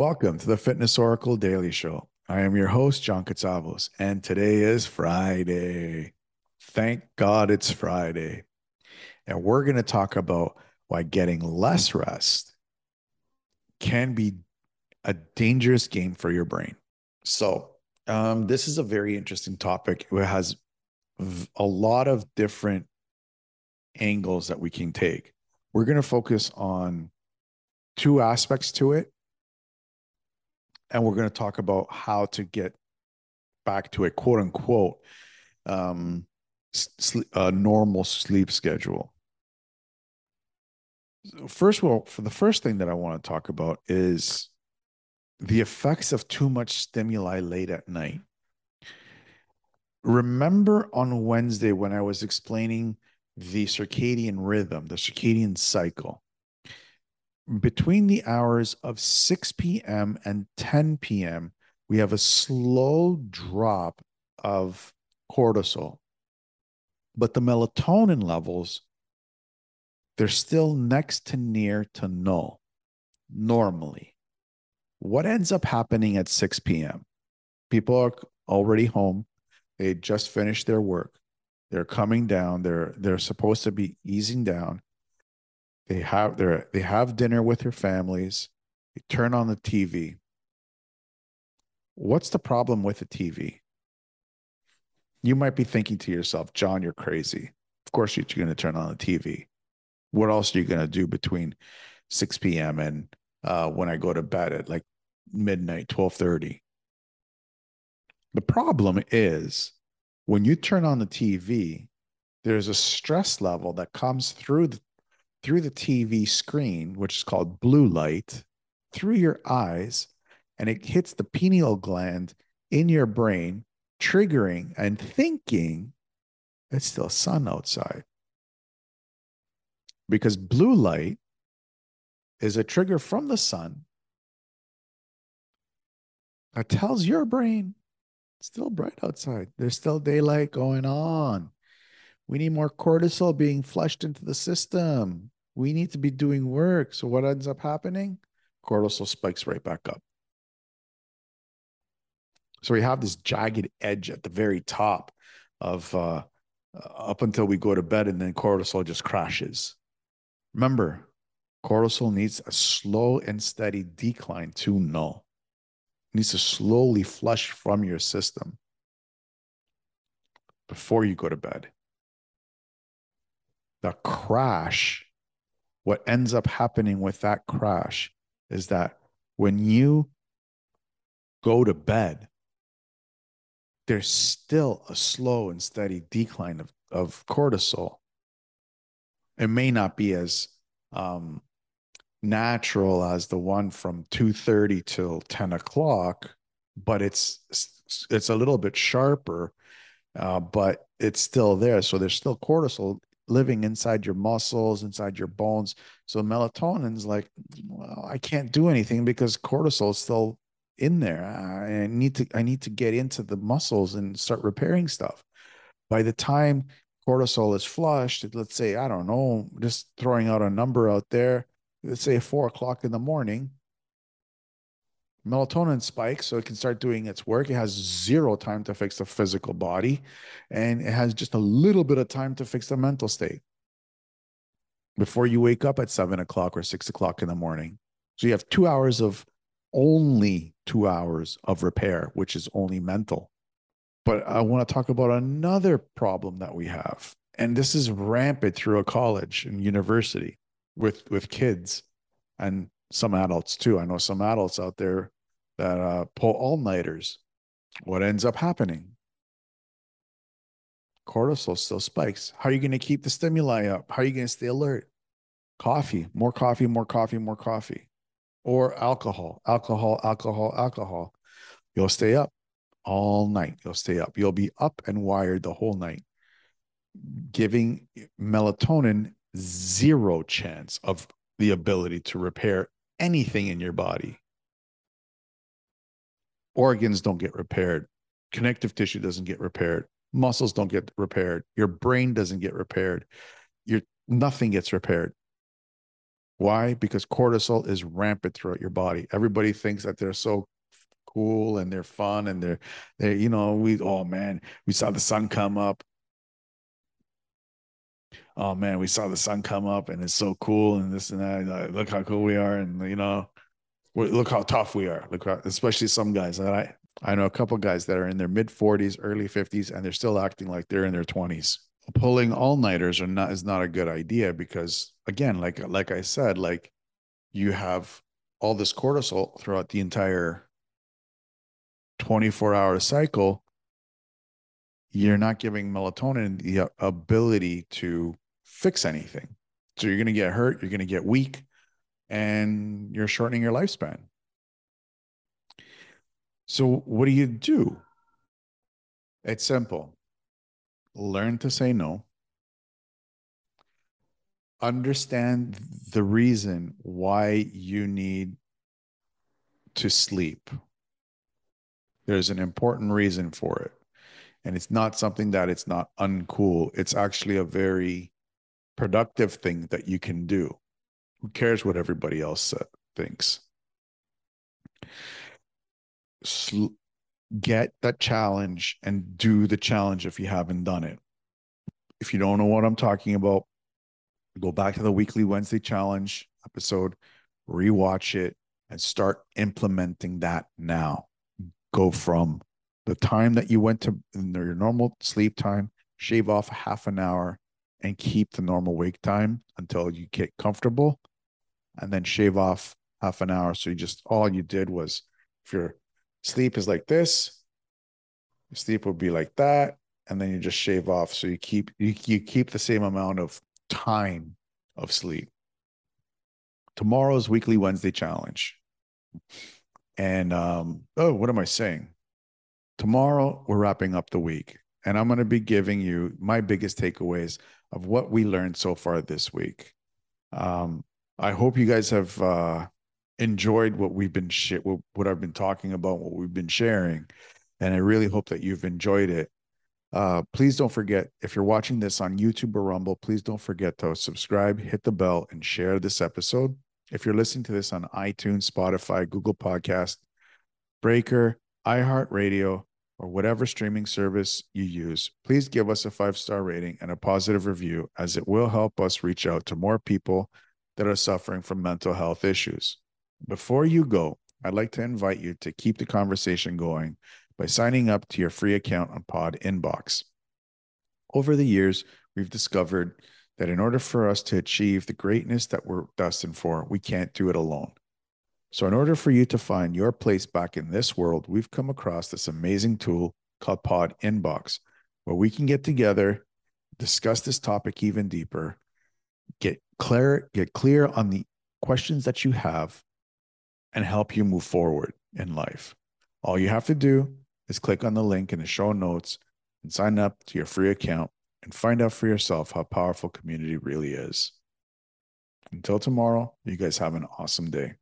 Welcome to the Fitness Oracle Daily Show. I am your host, John Katsavos, and today is Friday. Thank God it's Friday. And we're going to talk about why getting less rest can be a dangerous game for your brain. So, um, this is a very interesting topic. It has a lot of different angles that we can take. We're going to focus on two aspects to it and we're going to talk about how to get back to a quote unquote um, sleep, a normal sleep schedule. First of all, for the first thing that I want to talk about is the effects of too much stimuli late at night. Remember on Wednesday when I was explaining the circadian rhythm, the circadian cycle? Between the hours of 6 p.m. and 10 p.m., we have a slow drop of cortisol. But the melatonin levels, they're still next to near to null normally. What ends up happening at 6 p.m.? People are already home. They just finished their work. They're coming down. They're they're supposed to be easing down. They have their they have dinner with their families. They turn on the TV. What's the problem with the TV? You might be thinking to yourself, John, you're crazy. Of course, you're going to turn on the TV. What else are you going to do between 6 p.m. and uh, when I go to bed at like midnight, 12:30? The problem is when you turn on the TV, there's a stress level that comes through the through the TV screen, which is called blue light, through your eyes, and it hits the pineal gland in your brain, triggering and thinking it's still sun outside. Because blue light is a trigger from the sun that tells your brain it's still bright outside. There's still daylight going on. We need more cortisol being flushed into the system. We need to be doing work. So what ends up happening? Cortisol spikes right back up. So we have this jagged edge at the very top of uh, up until we go to bed, and then cortisol just crashes. Remember, cortisol needs a slow and steady decline to null. It needs to slowly flush from your system before you go to bed the crash, what ends up happening with that crash is that when you go to bed, there's still a slow and steady decline of, of cortisol. It may not be as um, natural as the one from 2.30 till 10 o'clock, but it's it's a little bit sharper, uh, but it's still there. So there's still cortisol living inside your muscles, inside your bones. So melatonin's like, well, I can't do anything because cortisol is still in there. I need to I need to get into the muscles and start repairing stuff. By the time cortisol is flushed, let's say, I don't know, just throwing out a number out there, let's say four o'clock in the morning, melatonin spikes so it can start doing its work. It has zero time to fix the physical body, and it has just a little bit of time to fix the mental state before you wake up at seven o'clock or six o'clock in the morning. So you have two hours of only two hours of repair, which is only mental. But I want to talk about another problem that we have. And this is rampant through a college and university with, with kids and some adults too. I know some adults out there that uh, pull all nighters. What ends up happening? Cortisol still spikes. How are you going to keep the stimuli up? How are you going to stay alert? Coffee, more coffee, more coffee, more coffee, or alcohol, alcohol, alcohol, alcohol. You'll stay up all night. You'll stay up. You'll be up and wired the whole night, giving melatonin zero chance of the ability to repair anything in your body. Organs don't get repaired. Connective tissue doesn't get repaired. Muscles don't get repaired. Your brain doesn't get repaired. Your nothing gets repaired. Why? Because cortisol is rampant throughout your body. Everybody thinks that they're so cool and they're fun and they're they you know we oh man we saw the sun come up oh man we saw the sun come up and it's so cool and this and that look how cool we are and you know look how tough we are. Look how, especially some guys that i i know a couple guys that are in their mid 40s early 50s and they're still acting like they're in their 20s pulling all-nighters are not is not a good idea because again like like i said like you have all this cortisol throughout the entire 24 hour cycle, you're not giving melatonin the ability to fix anything. So you're going to get hurt, you're going to get weak, and you're shortening your lifespan. So, what do you do? It's simple learn to say no, understand the reason why you need to sleep there's an important reason for it. And it's not something that it's not uncool. It's actually a very productive thing that you can do. Who cares what everybody else uh, thinks? Sl- get that challenge and do the challenge if you haven't done it. If you don't know what I'm talking about, go back to the weekly Wednesday challenge episode, rewatch it, and start implementing that now go from the time that you went to your normal sleep time, shave off half an hour and keep the normal wake time until you get comfortable, and then shave off half an hour. So you just all you did was if your sleep is like this, your sleep would be like that, and then you just shave off. So you keep you, you keep the same amount of time of sleep. Tomorrow's weekly Wednesday challenge. And um, oh, what am I saying? Tomorrow we're wrapping up the week, and I'm going to be giving you my biggest takeaways of what we learned so far this week. Um, I hope you guys have uh, enjoyed what we've been sh- what, I've been talking about, what we've been sharing, and I really hope that you've enjoyed it. Uh, please don't forget if you're watching this on YouTube or Rumble, please don't forget to subscribe, hit the bell, and share this episode. If you're listening to this on iTunes, Spotify, Google Podcast, Breaker, iHeartRadio, or whatever streaming service you use, please give us a five star rating and a positive review, as it will help us reach out to more people that are suffering from mental health issues. Before you go, I'd like to invite you to keep the conversation going by signing up to your free account on PodInBox. Over the years, we've discovered that in order for us to achieve the greatness that we're destined for, we can't do it alone. So, in order for you to find your place back in this world, we've come across this amazing tool called Pod Inbox, where we can get together, discuss this topic even deeper, get clear, get clear on the questions that you have, and help you move forward in life. All you have to do is click on the link in the show notes and sign up to your free account and find out for yourself how powerful community really is. Until tomorrow, you guys have an awesome day.